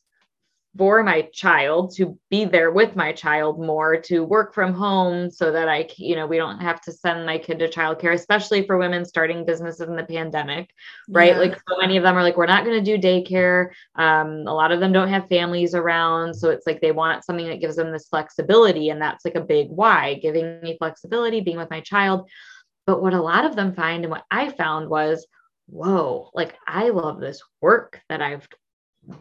for my child to be there with my child more to work from home so that I you know we don't have to send my kid to childcare especially for women starting businesses in the pandemic right? Yeah. like so many of them are like we're not going to do daycare. Um, a lot of them don't have families around so it's like they want something that gives them this flexibility and that's like a big why giving me flexibility being with my child. But what a lot of them find and what I found was whoa, like I love this work that I've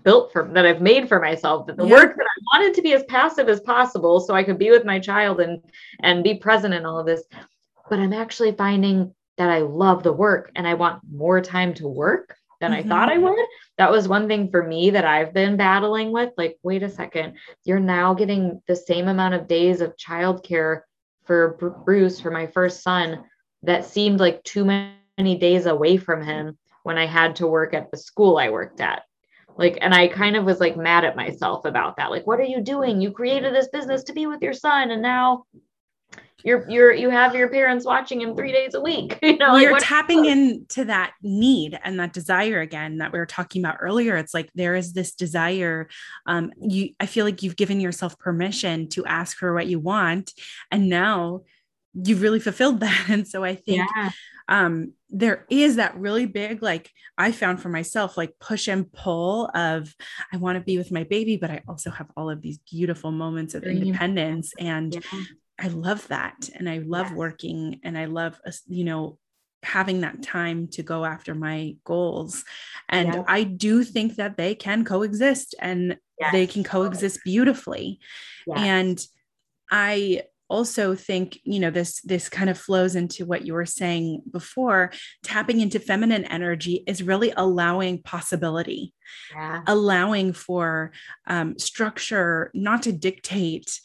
built for that I've made for myself, that the yeah. work that I wanted to be as passive as possible so I could be with my child and and be present in all of this. But I'm actually finding that I love the work and I want more time to work than mm-hmm. I thought I mm-hmm. would. That was one thing for me that I've been battling with. Like, wait a second, you're now getting the same amount of days of childcare for Bruce, for my first son, that seemed like too many many days away from him when I had to work at the school I worked at. Like, and I kind of was like mad at myself about that. Like, what are you doing? You created this business to be with your son, and now you're you're you have your parents watching him three days a week. You know, like, you're tapping into that need and that desire again that we were talking about earlier. It's like there is this desire. Um, you, I feel like you've given yourself permission to ask for what you want, and now you've really fulfilled that. And so I think yeah um, there is that really big, like I found for myself, like push and pull of I want to be with my baby, but I also have all of these beautiful moments of independence. And yeah. I love that. And I love yes. working and I love, you know, having that time to go after my goals. And yes. I do think that they can coexist and yes. they can coexist beautifully. And I also think you know this this kind of flows into what you were saying before tapping into feminine energy is really allowing possibility yeah. allowing for um, structure not to dictate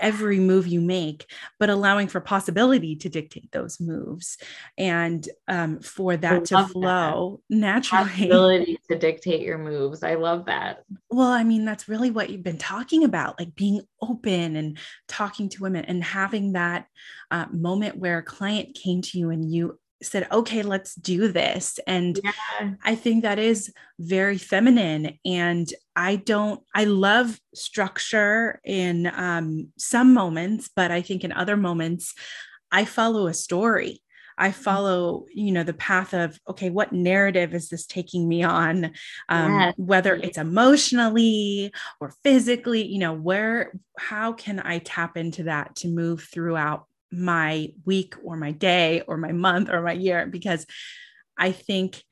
every move you make, but allowing for possibility to dictate those moves and um, for that to flow that. naturally. Possibility to dictate your moves. I love that. Well, I mean, that's really what you've been talking about, like being open and talking to women and having that uh, moment where a client came to you and you said, okay, let's do this. And yeah. I think that is very feminine. And I don't, I love structure in um, some moments, but I think in other moments, I follow a story. I mm-hmm. follow, you know, the path of, okay, what narrative is this taking me on? Um, yes. Whether it's emotionally or physically, you know, where, how can I tap into that to move throughout my week or my day or my month or my year because I think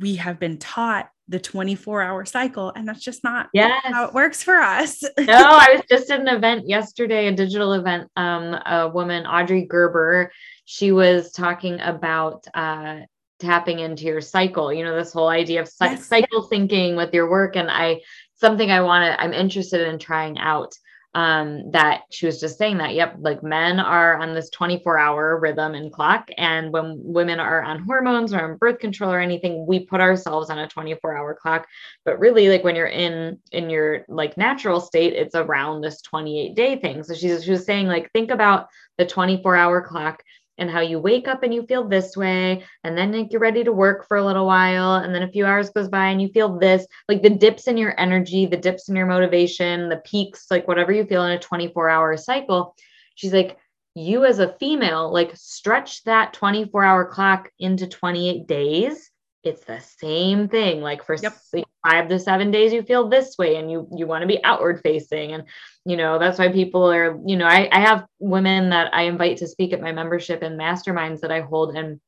we have been taught the 24 hour cycle and that's just not yes. how it works for us. no, I was just at an event yesterday, a digital event. Um, a woman, Audrey Gerber, she was talking about uh, tapping into your cycle, you know, this whole idea of yes. cycle thinking with your work. And I, something I want to, I'm interested in trying out um, that she was just saying that, yep, like men are on this 24 hour rhythm and clock. And when women are on hormones or on birth control or anything, we put ourselves on a 24 hour clock. But really, like when you're in, in your like natural state, it's around this 28 day thing. So she's, she was saying like, think about the 24 hour clock and how you wake up and you feel this way and then like you're ready to work for a little while and then a few hours goes by and you feel this like the dips in your energy the dips in your motivation the peaks like whatever you feel in a 24 hour cycle. She's like you as a female like stretch that 24 hour clock into 28 days it's the same thing. Like for yep. five to seven days you feel this way and you you want to be outward facing. And you know that's why people are you know I, I have women that i invite to speak at my membership and masterminds that i hold and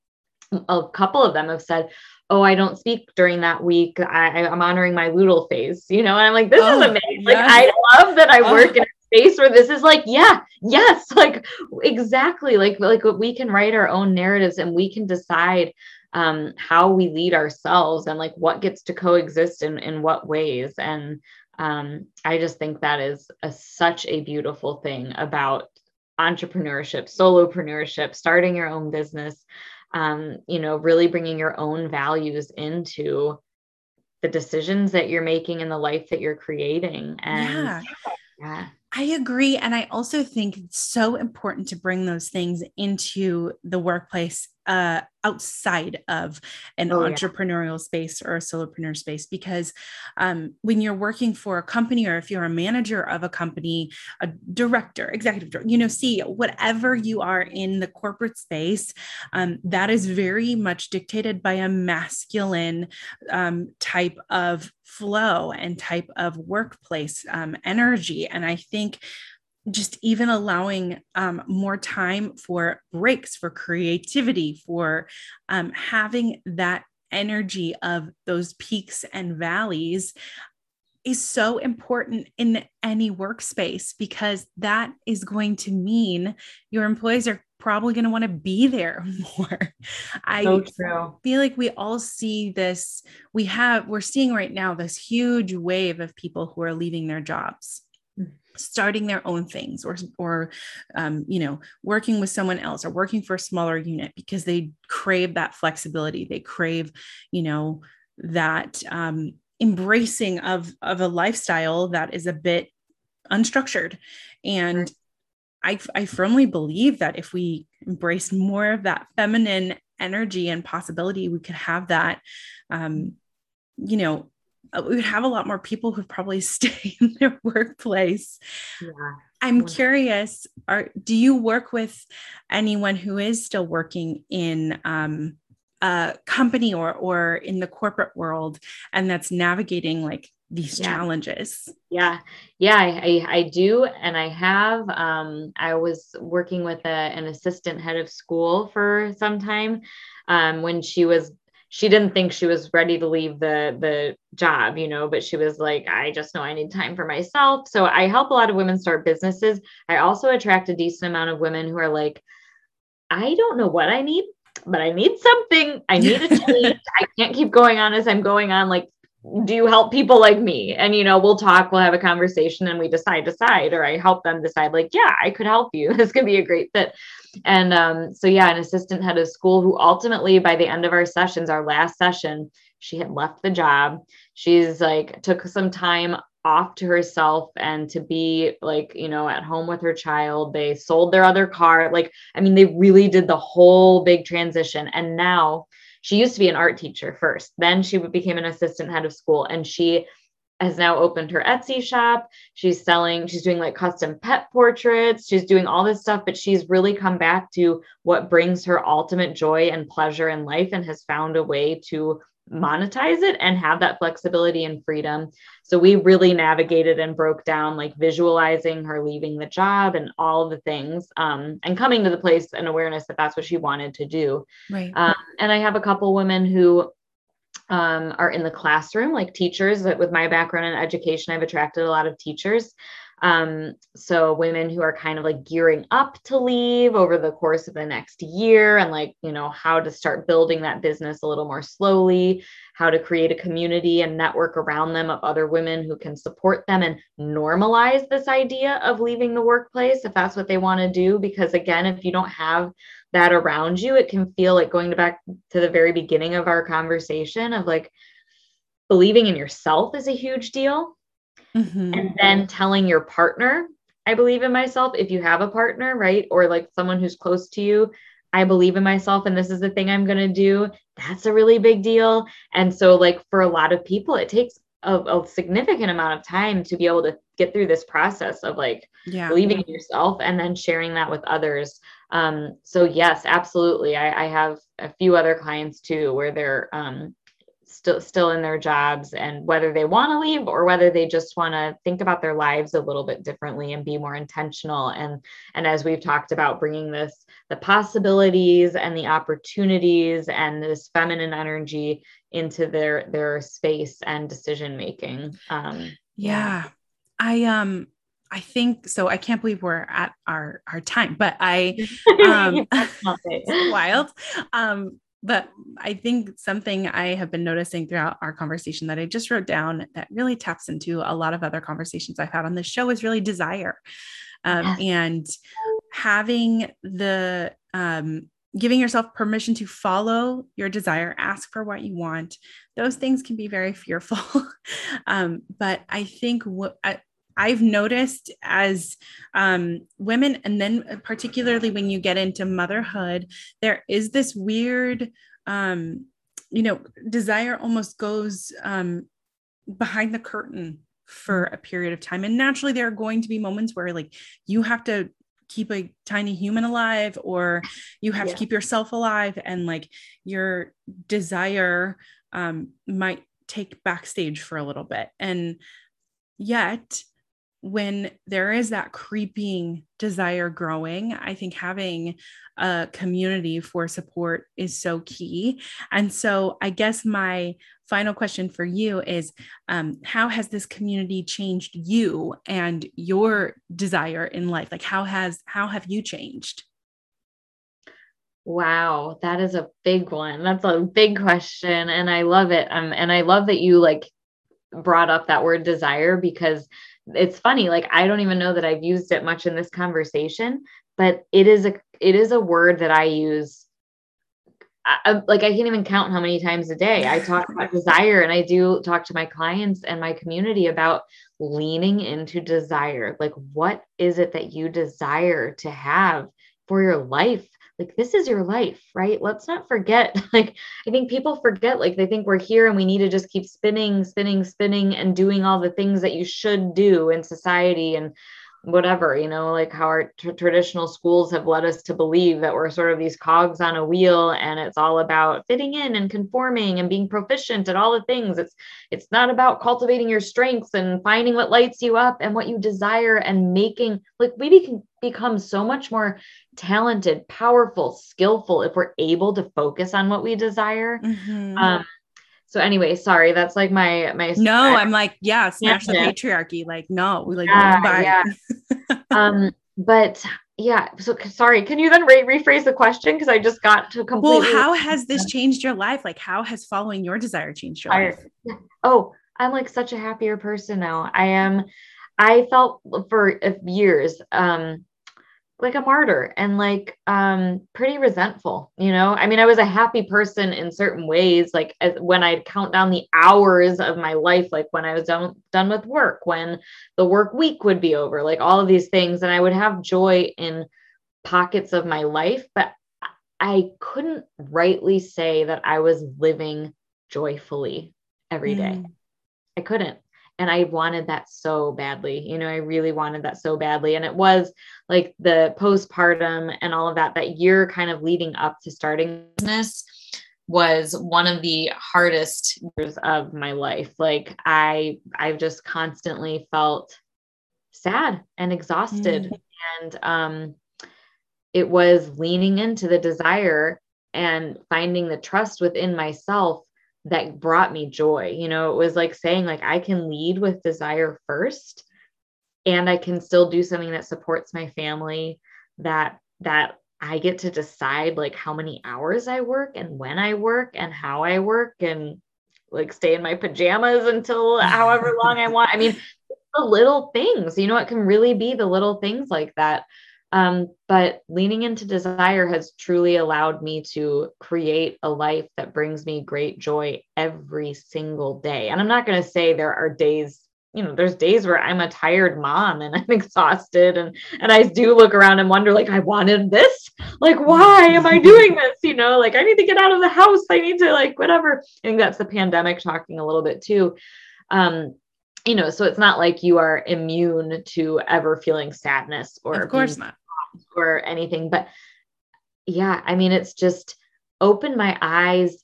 a couple of them have said oh i don't speak during that week. I, i'm honoring my Luteal phase you know? And i'm like this oh, is amazing. Like i love that i oh. work in a space where this is like yeah yes like exactly. Like like we can write our own narratives and we can decide um, how we lead ourselves and like what gets to coexist in, in what ways. And um, I just think that is a, such a beautiful thing about entrepreneurship, solopreneurship, starting your own business, um, you know, really bringing your own values into the decisions that you're making and the life that you're creating. And yeah. yeah. I agree. And I also think it's so important to bring those things into the workplace uh, outside of an oh, entrepreneurial yeah. space or a solopreneur space because um, when you're working for a company or if you're a manager of a company a director executive director you know see whatever you are in the corporate space um, that is very much dictated by a masculine um, type of flow and type of workplace um, energy and i think just even allowing um, more time for breaks, for creativity, for um, having that energy of those peaks and valleys is so important in any workspace because that is going to mean your employees are probably going to want to be there more. I so feel like we all see this. We have, we're seeing right now this huge wave of people who are leaving their jobs starting their own things or or um, you know working with someone else or working for a smaller unit because they crave that flexibility. They crave you know that um, embracing of of a lifestyle that is a bit unstructured. And I, I firmly believe that if we embrace more of that feminine energy and possibility we could have that um, you know we would have a lot more people who probably stay in their workplace. Yeah. I'm curious, are do you work with anyone who is still working in um, a company or or in the corporate world and that's navigating like these yeah. challenges? Yeah, yeah, I, I, I, do, and I have. Um, I was working with a, an assistant head of school for some time um, when she was she didn't think she was ready to leave the the job you know but she was like i just know i need time for myself. So i help a lot of women start businesses. I also attract a decent amount of women who are like i don't know what i need but i need something. I need a change. I can't keep going on as i'm going on. Like do you help people like me? And, you know, we'll talk, we'll have a conversation and we decide, decide, or I help them decide, like, yeah, I could help you. This could be a great fit. And um, so, yeah, an assistant head of school who ultimately, by the end of our sessions, our last session, she had left the job. She's like, took some time off to herself and to be like, you know, at home with her child. They sold their other car. Like, I mean, they really did the whole big transition. And now, she used to be an art teacher first. Then she became an assistant head of school and she has now opened her Etsy shop. She's selling, she's doing like custom pet portraits. She's doing all this stuff, but she's really come back to what brings her ultimate joy and pleasure in life and has found a way to monetize it and have that flexibility and freedom. So we really navigated and broke down like visualizing her leaving the job and all the things um, and coming to the place and awareness that that's what she wanted to do. Right. Um, and I have a couple women who um, are in the classroom, like teachers. That With my background in education, I've attracted a lot of teachers. Um, so women who are kind of like gearing up to leave over the course of the next year and like, you know, how to start building that business a little more slowly, how to create a community and network around them of other women who can support them and normalize this idea of leaving the workplace if that's what they want to do. Because again, if you don't have that around you, it can feel like going back to the very beginning of our conversation of like believing in yourself is a huge deal mm-hmm. and then telling your partner, I believe in myself, if you have a partner, right? Or like someone who's close to you, I believe in myself and this is the thing I'm going to do. That's a really big deal. And so, like, for a lot of people, it takes a, a, significant amount of time to be able to get through this process of like yeah. believing in yourself and then sharing that with others. Um, so yes, absolutely. I, I have a few other clients too where they're um, still still in their jobs and whether they want to leave or whether they just want to think about their lives a little bit differently and be more intentional and and as we've talked about bringing this the possibilities and the opportunities and this feminine energy into their their space and decision making um yeah. i um I think so. I can't believe we're at our our time, but I um wild. Um, but I think something I have been noticing throughout our conversation that I just wrote down that really taps into a lot of other conversations I've had on this show is really desire. Um, yes. And having the, um, giving yourself permission to follow your desire, ask for what you want, those things can be very fearful. um, but I think what I've noticed as um, women, and then particularly when you get into motherhood, there is this weird, um, you know, desire almost goes um, behind the curtain for a period of time. And naturally, there are going to be moments where, like, you have to keep a tiny human alive or you have yeah. to keep yourself alive and like your desire um, might take backstage for a little bit and yet when there is that creeping desire growing, I think having a community for support is so key. And so, I guess my final question for you is um, How has this community changed you and your desire in life? Like, how has how have you changed? Wow, that is a big one. That's a big question, and I love it. Um, and I love that you like brought up that word desire because it's funny like i don't even know that i've used it much in this conversation but it is a it is a word that i use I, like i can't even count how many times a day i talk about desire and i do talk to my clients and my community about leaning into desire. Like what is it that you desire to have for your life like this is your life right? Let's not forget like i think people forget like they think we're here and we need to just keep spinning spinning spinning and doing all the things that you should do in society and whatever you know like how our t- traditional schools have led us to believe that we're sort of these cogs on a wheel and it's all about fitting in and conforming and being proficient at all the things. It's it's not about cultivating your strengths and finding what lights you up and what you desire and making like we can become so much more talented powerful skillful if we're able to focus on what we desire mm-hmm. um so anyway, sorry, that's like my my. No, I'm like, yeah, smash yeah, the patriarchy. Like, no, we like, yeah, yeah. um, but yeah. So sorry. Can you then re- rephrase the question? Because I just got to completely. Well, how has this changed your life? Like, how has following your desire changed your life? Oh, I'm like such a happier person now. I am. I felt for years um, like a martyr and like um, pretty resentful. You know, I mean, I was a happy person in certain ways. Like as, when I'd count down the hours of my life, like when I was done done with work, when the work week would be over, like all of these things, and I would have joy in pockets of my life, but I couldn't rightly say that I was living joyfully every day. Mm. I couldn't. And I wanted that so badly. You know, I really wanted that so badly. And it was like the postpartum and all of that, that year kind of leading up to starting this was one of the hardest years of my life. Like I, I've just constantly felt sad and exhausted. Mm. And um, it was leaning into the desire and finding the trust within myself that brought me joy. You know, it was like saying like I can lead with desire first and I can still do something that supports my family that that I get to decide like how many hours I work and when I work and how I work and like stay in my pajamas until however long I want. I mean, the little things, you know, it can really be the little things like that um, but leaning into desire has truly allowed me to create a life that brings me great joy every single day. And I'm not going to say there are days, you know, there's days where I'm a tired mom and I'm exhausted and and I do look around and wonder like I wanted this. Like why am I doing this? You know, like I need to get out of the house. I need to like whatever. I think that's the pandemic talking a little bit too. Um, you know, so it's not like you are immune to ever feeling sadness or of course not or anything. But yeah, I mean, it's just opened my eyes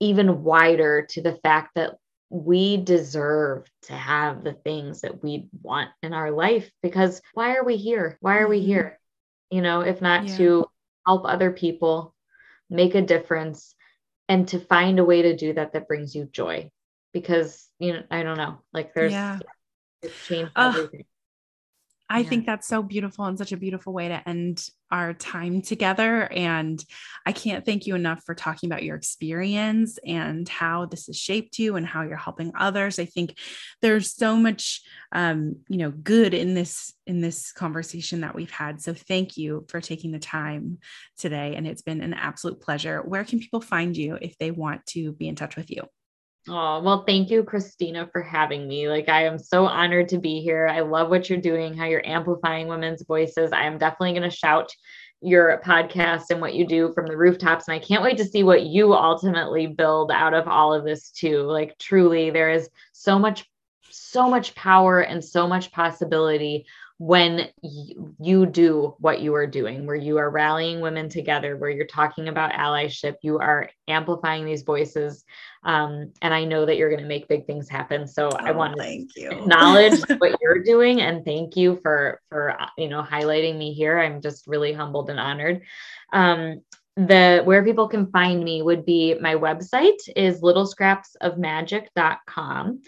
even wider to the fact that we deserve to have the things that we want in our life because why are we here? Why are we mm-hmm. here? You know, if not yeah. to help other people, make a difference, and to find a way to do that that brings you joy because you know i don't know like there's yeah. it's changed everything I yeah. think that's so beautiful and such a beautiful way to end our time together. And I can't thank you enough for talking about your experience and how this has shaped you and how you're helping others. I think there's so much, um, you know, good in this in this conversation that we've had. So thank you for taking the time today, and it's been an absolute pleasure. Where can people find you if they want to be in touch with you? Oh, well, thank you, Christina, for having me. Like, I am so honored to be here. I love what you're doing, how you're amplifying women's voices. I am definitely going to shout your podcast and what you do from the rooftops. And I can't wait to see what you ultimately build out of all of this, too. Like, truly, there is so much, so much power and so much possibility when you do what you are doing, where you are rallying women together, where you're talking about allyship, you are amplifying these voices. Um, and I know that you're going to make big things happen. So oh, I want to acknowledge what you're doing and thank you for for you know highlighting me here. I'm just really humbled and honored. Um, the where people can find me would be my website is littlescrapsofmagic.com.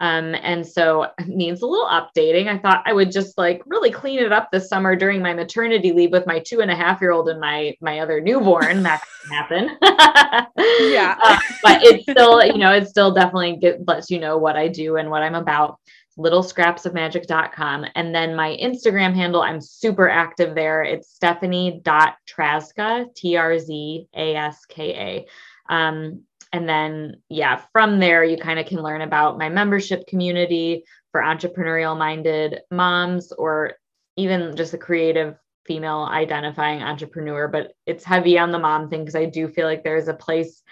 Um, and so it needs a little updating. I thought I would just like really clean it up this summer during my maternity leave with my two and a half year old and my my other newborn. that can happen. yeah. Uh, but it's still, you know, it still definitely get, lets you know what I do and what I'm about Little scraps of littlescrapsofmagic.com. And then my Instagram handle, I'm super active there. It's stephanie.trzaska, T R Z A S K A. Um, and then, yeah, from there, you kind of can learn about my membership community for entrepreneurial minded moms or even just a creative female identifying entrepreneur. But it's heavy on the mom thing because I do feel like there's a place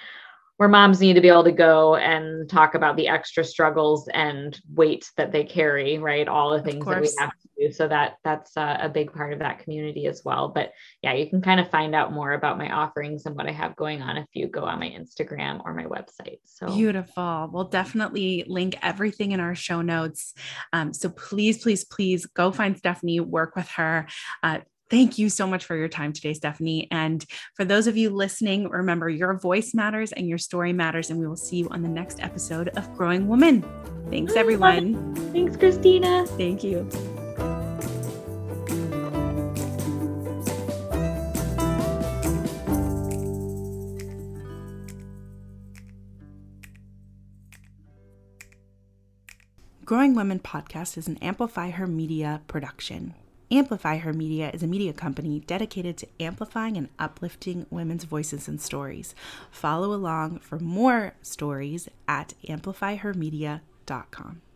where moms need to be able to go and talk about the extra struggles and weight that they carry, right? All the things that we have to do. So that that's a, a, big part of that community as well. But yeah, you can kind of find out more about my offerings and what I have going on if you go on my Instagram or my website. So beautiful. We'll definitely link everything in our show notes. Um, so please, please, please go find Stephanie, work with her. Uh, Thank you so much for your time today, Stephanie. And for those of you listening, remember your voice matters and your story matters. And we will see you on the next episode of Growing Woman. Thanks, everyone. Thanks, Christina. Thank you. Growing Women podcast is an Amplify Her Media production. Amplify Her Media is a media company dedicated to amplifying and uplifting women's voices and stories. Follow along for more stories at amplifyhermedia.com.